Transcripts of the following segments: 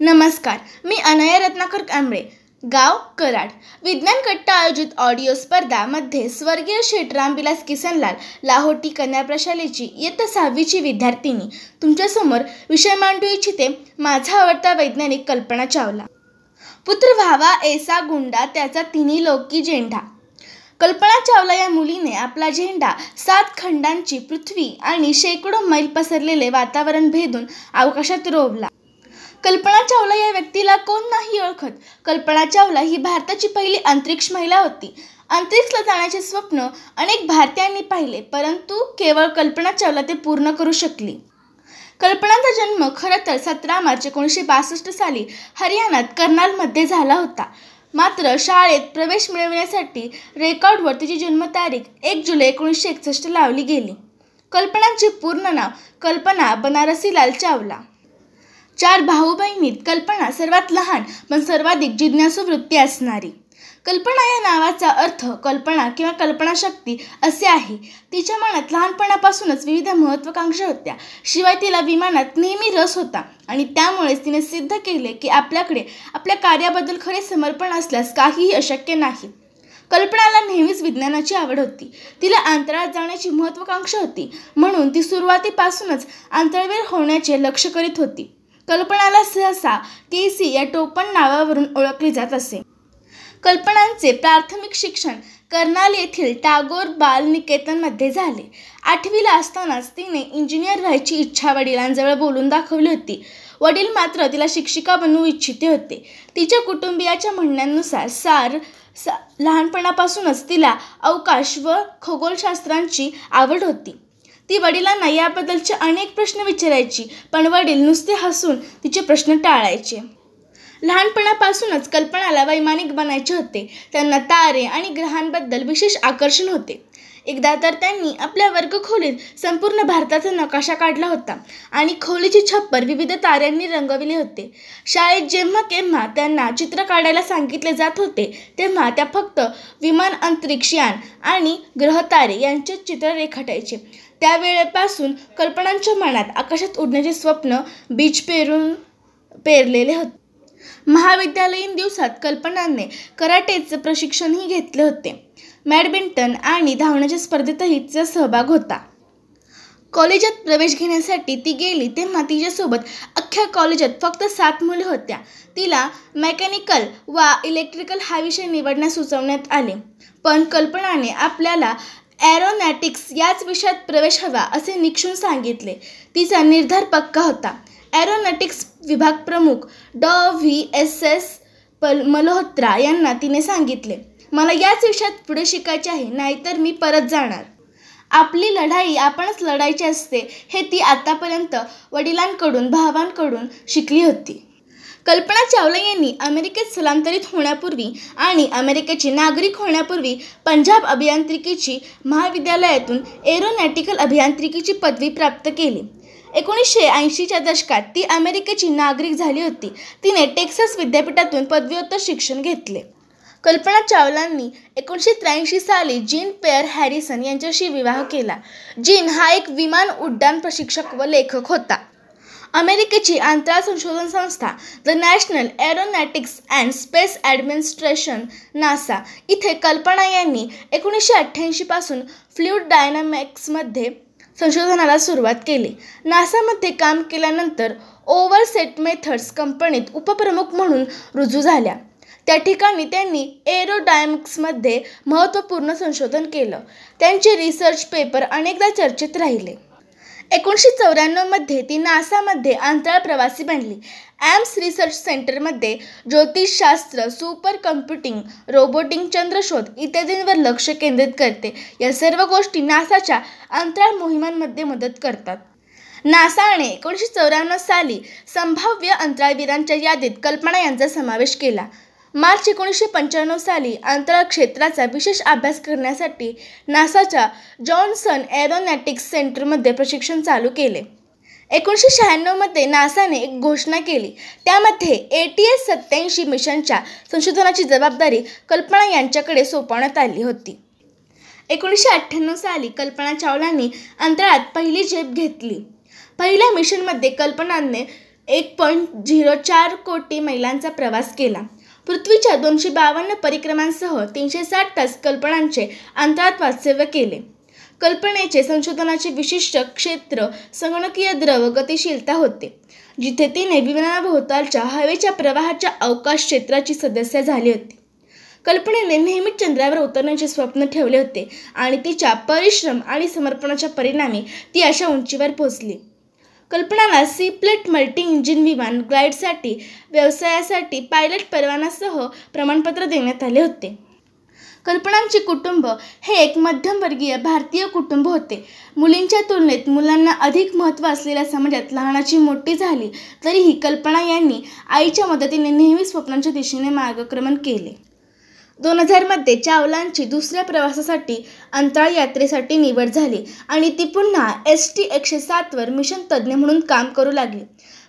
नमस्कार मी अनया रत्नाकर कांबळे गाव कराड. विज्ञान कट्टा आयोजित ऑडिओ स्पर्धामध्ये स्वर्गीय शेठ रामविलास किसनलाल लाहोटी कन्या प्रशालेची इयत्ता सहावीची विद्यार्थिनी. तुमच्यासमोर विषय मांडू इच्छिते माझा आवडता वैज्ञानिक कल्पना चावला. पुत्र व्हावा ऐसा गुंडा त्याचा तिन्ही लोकी झेंडा. कल्पना चावला या मुलीने आपला झेंडा सात खंडांची पृथ्वी आणि शेकडो मैल पसरलेले वातावरण भेदून अवकाशात रोवला. कल्पना चावला या व्यक्तीला कोण नाही ओळखत? कल्पना चावला ही भारताची पहिली अंतरिक्ष महिला होती. अंतरिक्षला जाण्याचे स्वप्न अनेक भारतीयांनी पाहिले परंतु केवळ कल्पना चावला ते पूर्ण करू शकली. कल्पनाचा जन्म खरं तर सतरा मार्च एकोणीसशे बासष्ट साली हरियाणात कर्नालमध्ये झाला होता. मात्र शाळेत प्रवेश मिळविण्यासाठी रेकॉर्डवर तिची जन्मतारीख एक जुलै एकोणीसशे एकसष्ट लावली गेली. कल्पनाचे पूर्ण नाव कल्पना बनारसीलाल चावला. चार भाऊ बहिणीत कल्पना सर्वात लहान पण सर्वाधिक जिज्ञासू वृत्ती असणारी. कल्पना या नावाचा अर्थ कल्पना किंवा कल्पनाशक्ती असे आहे. तिच्या मनात लहानपणापासूनच विविध महत्त्वाकांक्षा होत्या. शिवाय तिला विमानात नेहमी रस होता आणि त्यामुळेच तिने सिद्ध केले की आपल्याकडे आपल्या कार्याबद्दल खरे समर्पण असल्यास काहीही अशक्य नाही. कल्पनाला नेहमीच विज्ञानाची आवड होती. तिला अंतराळात जाण्याची महत्त्वाकांक्षा होती. म्हणून ती सुरुवातीपासूनच अंतराळवीर होण्याचे लक्ष करीत होती. कल्पनाला सहसा केसी या टोपण नावावरून ओळखले जात असे. कल्पनांचे प्राथमिक शिक्षण कर्नाल येथील टागोर बाल निकेतनमध्ये झाले. आठवीला असतानाच तिने इंजिनियर व्हायची इच्छा वडिलांजवळ बोलून दाखवली होती. वडील मात्र तिला शिक्षिका बनवू इच्छिते होते. तिच्या कुटुंबियाच्या म्हणण्यानुसार सार सा लहानपणापासूनच तिला अवकाश व खगोलशास्त्रांची आवड होती. ती वडिलांना याबद्दलचे अनेक प्रश्न विचारायची पण वडील नुसते हसून तिचे प्रश्न टाळायचे. लहानपणापासूनच कल्पनाला वैमानिक बनायचे होते. त्यांना तारे आणि ग्रहांबद्दल विशेष आकर्षण होते. एकदा तर त्यांनी आपल्या वर्गखोलीत संपूर्ण भारताचा नकाशा काढला होता आणि खोलीचे छप्पर विविध ताऱ्यांनी रंगविले होते. शाळेत जेव्हा केव्हा त्यांना चित्र काढायला सांगितले जात होते तेव्हा त्या फक्त विमान अंतरिक्षयान आणि ग्रहतारे यांचे चित्र रेखाटायचे. त्यावेळेपासून कल्पनांच्या मनात आकाशात उडण्याचे स्वप्न बीज पेरून पेरलेले होते. महाविद्यालयीन दिवसात कल्पनाने कराटेचं प्रशिक्षणही घेतले होते. बॅडमिंटन आणि धावण्याच्या स्पर्धेतही तिचा सहभाग होता. कॉलेजात प्रवेश घेण्यासाठी ती गेली तेव्हा तिच्यासोबत अख्ख्या कॉलेजात फक्त सात मुले होत्या. तिला मेकॅनिकल वा इलेक्ट्रिकल हा विषय निवडण्यास सुचवण्यात आले. पण कल्पनाने आपल्याला ॲरोनॅटिक्स याच विषयात प्रवेश हवा असे निक्षून सांगितले. तिचा निर्धार पक्का होता. ॲरोनॅटिक्स विभाग प्रमुख डॉ व्ही एस एस पल मल्होत्रा यांना तिने सांगितले मला याच विषयात पुढे शिकायचे आहे नाहीतर मी परत जाणार. आपली लढाई आपणच लढायची असते हे ती आतापर्यंत वडिलांकडून भावांकडून शिकली होती. कल्पना चावला यांनी अमेरिकेत स्थलांतरित होण्यापूर्वी आणि अमेरिकेचे नागरिक होण्यापूर्वी पंजाब अभियांत्रिकीची महाविद्यालयातून एरोनॅटिकल अभियांत्रिकीची पदवी प्राप्त केली. एकोणीसशे ऐंशीच्या दशकात ती अमेरिकेची नागरिक झाली होती. तिने टेक्सास विद्यापीठातून पदव्युत्तर शिक्षण घेतले. कल्पना चावलांनी एकोणीसशे त्र्याऐंशी साली जीन पेअर हॅरिसन यांच्याशी विवाह केला. जीन हा एक विमान उड्डाण प्रशिक्षक व लेखक होता. अमेरिकेची अंतराळ संशोधन संस्था the National Aeronautics and Space Administration NASA इथे कल्पना यांनी एकोणीसशे अठ्ठ्याऐंशीपासून फ्ल्यूड डायनामिक्समध्ये संशोधनाला सुरुवात केली. नासामध्ये काम केल्यानंतर ओव्हरसेट मेथड्स कंपनीत उपप्रमुख म्हणून रुजू झाल्या. त्या ठिकाणी त्यांनी एरोडायमिक्समध्ये महत्त्वपूर्ण संशोधन केलं. त्यांचे रिसर्च पेपर अनेकदा चर्चेत राहिले. एकोणीसशे चौऱ्याण्णवमध्ये ती नासामध्ये अंतराळ प्रवासी बनली. ॲम्स रिसर्च सेंटरमध्ये ज्योतिषशास्त्र सुपर कम्प्युटिंग रोबोटिंग चंद्रशोध इत्यादींवर लक्ष केंद्रित करते. या सर्व गोष्टी नासाच्या अंतराळ मोहिमांमध्ये मदत करतात. नासाने एकोणीसशे चौऱ्याण्णव साली संभाव्य अंतराळवीरांच्या यादीत कल्पना यांचा समावेश केला. मार्च एकोणीसशे पंच्याण्णव साली अंतराळ क्षेत्राचा विशेष अभ्यास करण्यासाठी नासाच्या जॉन्सन एरोनॅटिक्स सेंटरमध्ये प्रशिक्षण चालू केले. एकोणीसशे शहाण्णवमध्ये नासाने एक घोषणा केली. त्यामध्ये ए टी एस सत्याऐंशी मिशनच्या संशोधनाची जबाबदारी कल्पना यांच्याकडे सोपवण्यात आली होती. एकोणीसशे अठ्ठ्याण्णव साली कल्पना चावलांनी अंतराळात पहिली झेप घेतली. पहिल्या मिशनमध्ये कल्पनाने एक पॉईंट झिरो चार कोटी मैलांचा प्रवास केला. पृथ्वीच्या दोनशे बावन्न परिक्रमांसह तीनशे साठ तास कल्पनांचे अंतरात वास्तव्य केले. कल्पनेचे संशोधनाचे विशिष्ट क्षेत्र संगणकीय द्रव गतिशीलता होते जिथे तिने विमानाभोवतालच्या हवेच्या प्रवाहाच्या अवकाश क्षेत्राची सदस्य झाली होती. कल्पनेने नेहमीच चंद्रावर उतरण्याचे स्वप्न ठेवले होते आणि तिच्या परिश्रम आणि समर्पणाच्या परिणामी ती अशा उंचीवर पोहोचली कल्पनाला सी प्लेट मल्टी इंजिन विमान ग्लाईडसाठी व्यवसायासाठी पायलट परवानासह प्रमाणपत्र देण्यात आले होते. कल्पनांचे कुटुंब हे एक मध्यमवर्गीय भारतीय कुटुंब होते. मुलींच्या तुलनेत मुलांना अधिक महत्त्व असलेल्या समाजात लहानाची मोठी झाली तरीही कल्पना यांनी आईच्या मदतीने नेहमी स्वप्नांच्या दिशेने मार्गक्रमण केले. दोन हजारमध्ये चावलांची दुसऱ्या प्रवासासाठी अंतराळ यात्रेसाठी निवड झाली आणि ती पुन्हा एस टी एकशे सातवर मिशन तज्ज्ञ म्हणून काम करू लागली.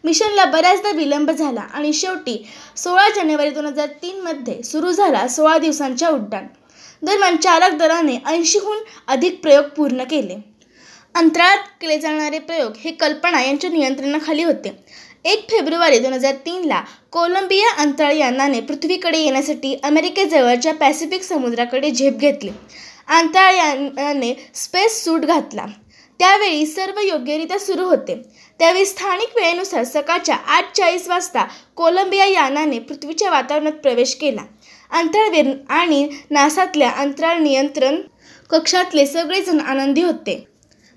मिशनला बऱ्याचदा विलंब झाला आणि शेवटी सोळा जानेवारी दोन हजार तीनमध्ये सुरू झाला सोळा दिवसांच्या उड्डाण. दरम्यान चालक दलाने ऐंशीहून अधिक प्रयोग पूर्ण केले. अंतराळात केले जाणारे प्रयोग हे कल्पना यांच्या नियंत्रणाखाली होते. एक फेब्रुवारी दोन हजार तीनला कोलंबिया अंतराळ यानाने पृथ्वीकडे येण्यासाठी अमेरिकेजवळच्या पॅसिफिक समुद्राकडे झेप घेतली. अंतराळ यानाने स्पेस सूट घातला. त्यावेळी सर्व योग्यरित्या सुरू होते. त्यावेळी स्थानिक वेळेनुसार सकाळच्या आठ चाळीस वाजता कोलंबिया यानाने पृथ्वीच्या वातावरणात प्रवेश केला. अंतराळवीर आणि नासातल्या अंतराळ नियंत्रण कक्षातले सगळेजण आनंदी होते.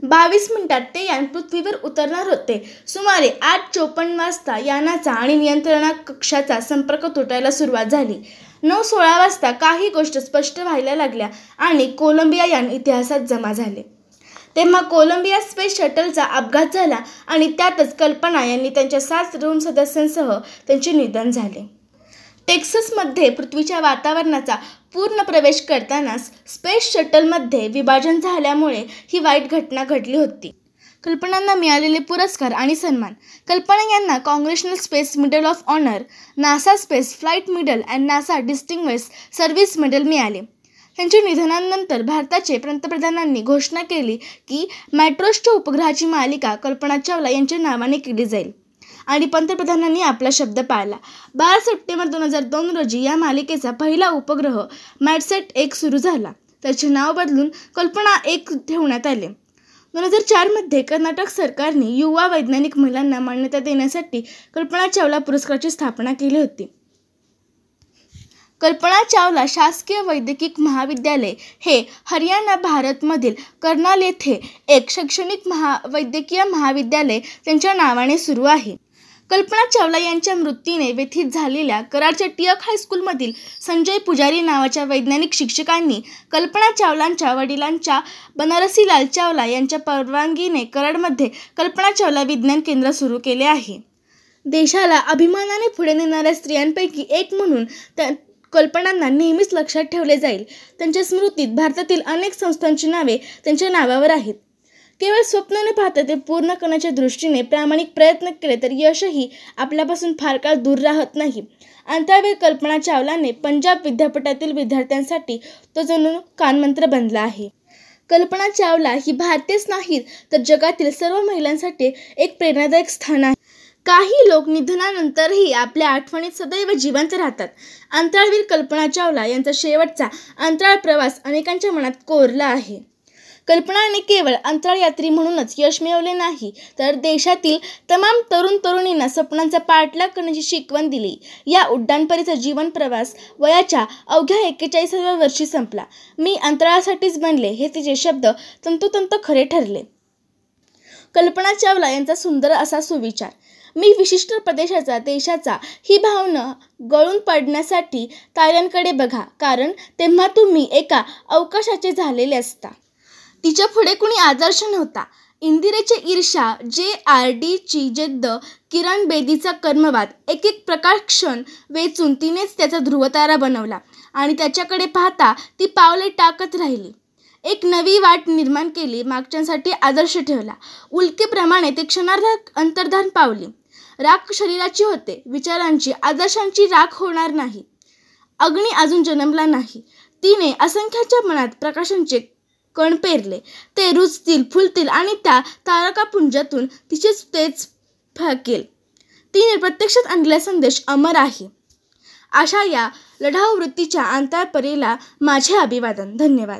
बावीस मिनिटात ते यान पृथ्वीवर उतरणार होते. सुमारे आठ चोपन्न वाजता यानाचा आणि नियंत्रणा कक्षाचा संपर्क तुटायला सुरुवात झाली. नऊ सोळा वाजता काही गोष्ट स्पष्ट व्हायला लागल्या आणि कोलंबिया यान इतिहासात जमा झाले. तेव्हा कोलंबिया स्पेस शटलचा अपघात झाला आणि त्यातच कल्पना यांनी त्यांच्या सात रूम सदस्यांसह त्यांचे निधन झाले. टेक्ससमध्ये पृथ्वीच्या वातावरणाचा पूर्ण प्रवेश करतानाच स्पेस शटलमध्ये विभाजन झाल्यामुळे ही वाईट घटना घडली होती. कल्पनांना मिळालेले पुरस्कार आणि सन्मान. कल्पना यांना Congressional Space Medal of Honor NASA Space Flight Medal and NASA Distinguish Service Medal मिळाले. त्यांच्या निधनानंतर भारताचे पंतप्रधानांनी घोषणा केली की मॅट्रोसच्या उपग्रहाची मालिका कल्पना चावला यांच्या नावाने केली जाईल. आणि पंतप्रधानांनी आपला शब्द पाळला. बारा सप्टेंबर दोन हजार दोन रोजी या मालिकेचा पहिला उपग्रह मॅटसेट एक सुरू झाला. त्याचे नाव बदलून कल्पना एक ठेवण्यात आले. दोन हजार चारमध्ये कर्नाटक सरकारने युवा वैज्ञानिक महिलांना मान्यता देण्यासाठी कल्पना चावला पुरस्काराची स्थापना केली होती. कल्पना चावला शासकीय वैद्यकीय महाविद्यालय हे हरियाणा भारतमधील कर्नाल येथे एक शैक्षणिक महा वैद्यकीय महाविद्यालय त्यांच्या नावाने सुरू आहे. कल्पना चावला यांच्या मृत्यूने व्यथित झालेल्या कराडच्या टिळक हायस्कूलमधील संजय पुजारी नावाच्या वैज्ञानिक शिक्षकांनी कल्पना चावलांच्या वडिलांच्या बनारसीलाल चावला यांच्या परवानगीने कराडमध्ये कल्पना चावला विज्ञान केंद्र सुरू केले आहे. देशाला अभिमानाने पुढे नेणाऱ्या स्त्रियांपैकी एक म्हणून त्या कल्पनांना नेहमीच लक्षात ठेवले जाईल. त्यांच्या स्मृतीत भारतातील अनेक संस्थांची नावे त्यांच्या नावावर आहेत. केवळ स्वप्न पाहता ते पूर्ण करण्याच्या दृष्टीने प्रामाणिक प्रयत्न केले तर यशही आपल्यापासून फार काळ दूर राहत नाही. अंतरावेळ कल्पना चावलाने पंजाब विद्यापीठातील विद्यार्थ्यांसाठी तो जणू कानमंत्र बनला आहे. कल्पना चावला ही भारतीयच नाहीत तर जगातील सर्व महिलांसाठी एक प्रेरणादायक स्थान आहे. काही लोक निधनानंतरही आपल्या आठवणीत सदैव जिवंत राहतात. अंतराळवीर कल्पना चावला यांचा शेवटचा अंतराळ प्रवास अनेकांच्या मनात कोरला आहे. कल्पनाने केवळ अंतराळयात्री म्हणूनच यश मिळवले नाही तर देशातील तमाम तरुण तरुणींना स्वप्नांचा पाठलाग करण्याची शिकवण दिली. या उड्डाणपरीचा जीवन प्रवास वयाच्या अवघ्या एक्केचाळीसाव्या वर्षी संपला. मी अंतराळासाठीच बनले हे तिचे शब्द तंतोतंत खरे ठरले. कल्पना चावला यांचा सुंदर असा सुविचार. मी विशिष्ट प्रदेशाचा देशाचा ही भावना गळून पडण्यासाठी ताऱ्यांकडे बघा कारण तेव्हा तुम्ही एका अवकाशाचे झालेले असता. तिच्या पुढे कुणी आदर्श नव्हता. इंदिरेचे ईर्षा जे आर डीची जिद्द किरण बेदीचा कर्मवाद एक एक प्रकाश वेचून तिनेच त्याचा ध्रुवतारा बनवला आणि त्याच्याकडे पाहता ती पावले टाकत राहिली. एक नवी वाट निर्माण केली मागच्यांसाठी आदर्श ठेवला. उल्केप्रमाणे ते क्षणार्धात अंतर्धान पावली. राख शरीराची होते विचारांची आदर्शांची राख होणार नाही. अग्नी अजून जन्मला नाही. तिने असंख्याच्या मनात प्रकाशांचे कण पेरले. ते रुजतील फुलतील आणि त्या तारकापुंजातून तिचेच तेच फाकेल. तिने प्रत्यक्षात आणलेला संदेश अमर आहे. अशा या लढाऊ वृत्तीच्या अंतरापरीला माझे अभिवादन. धन्यवाद.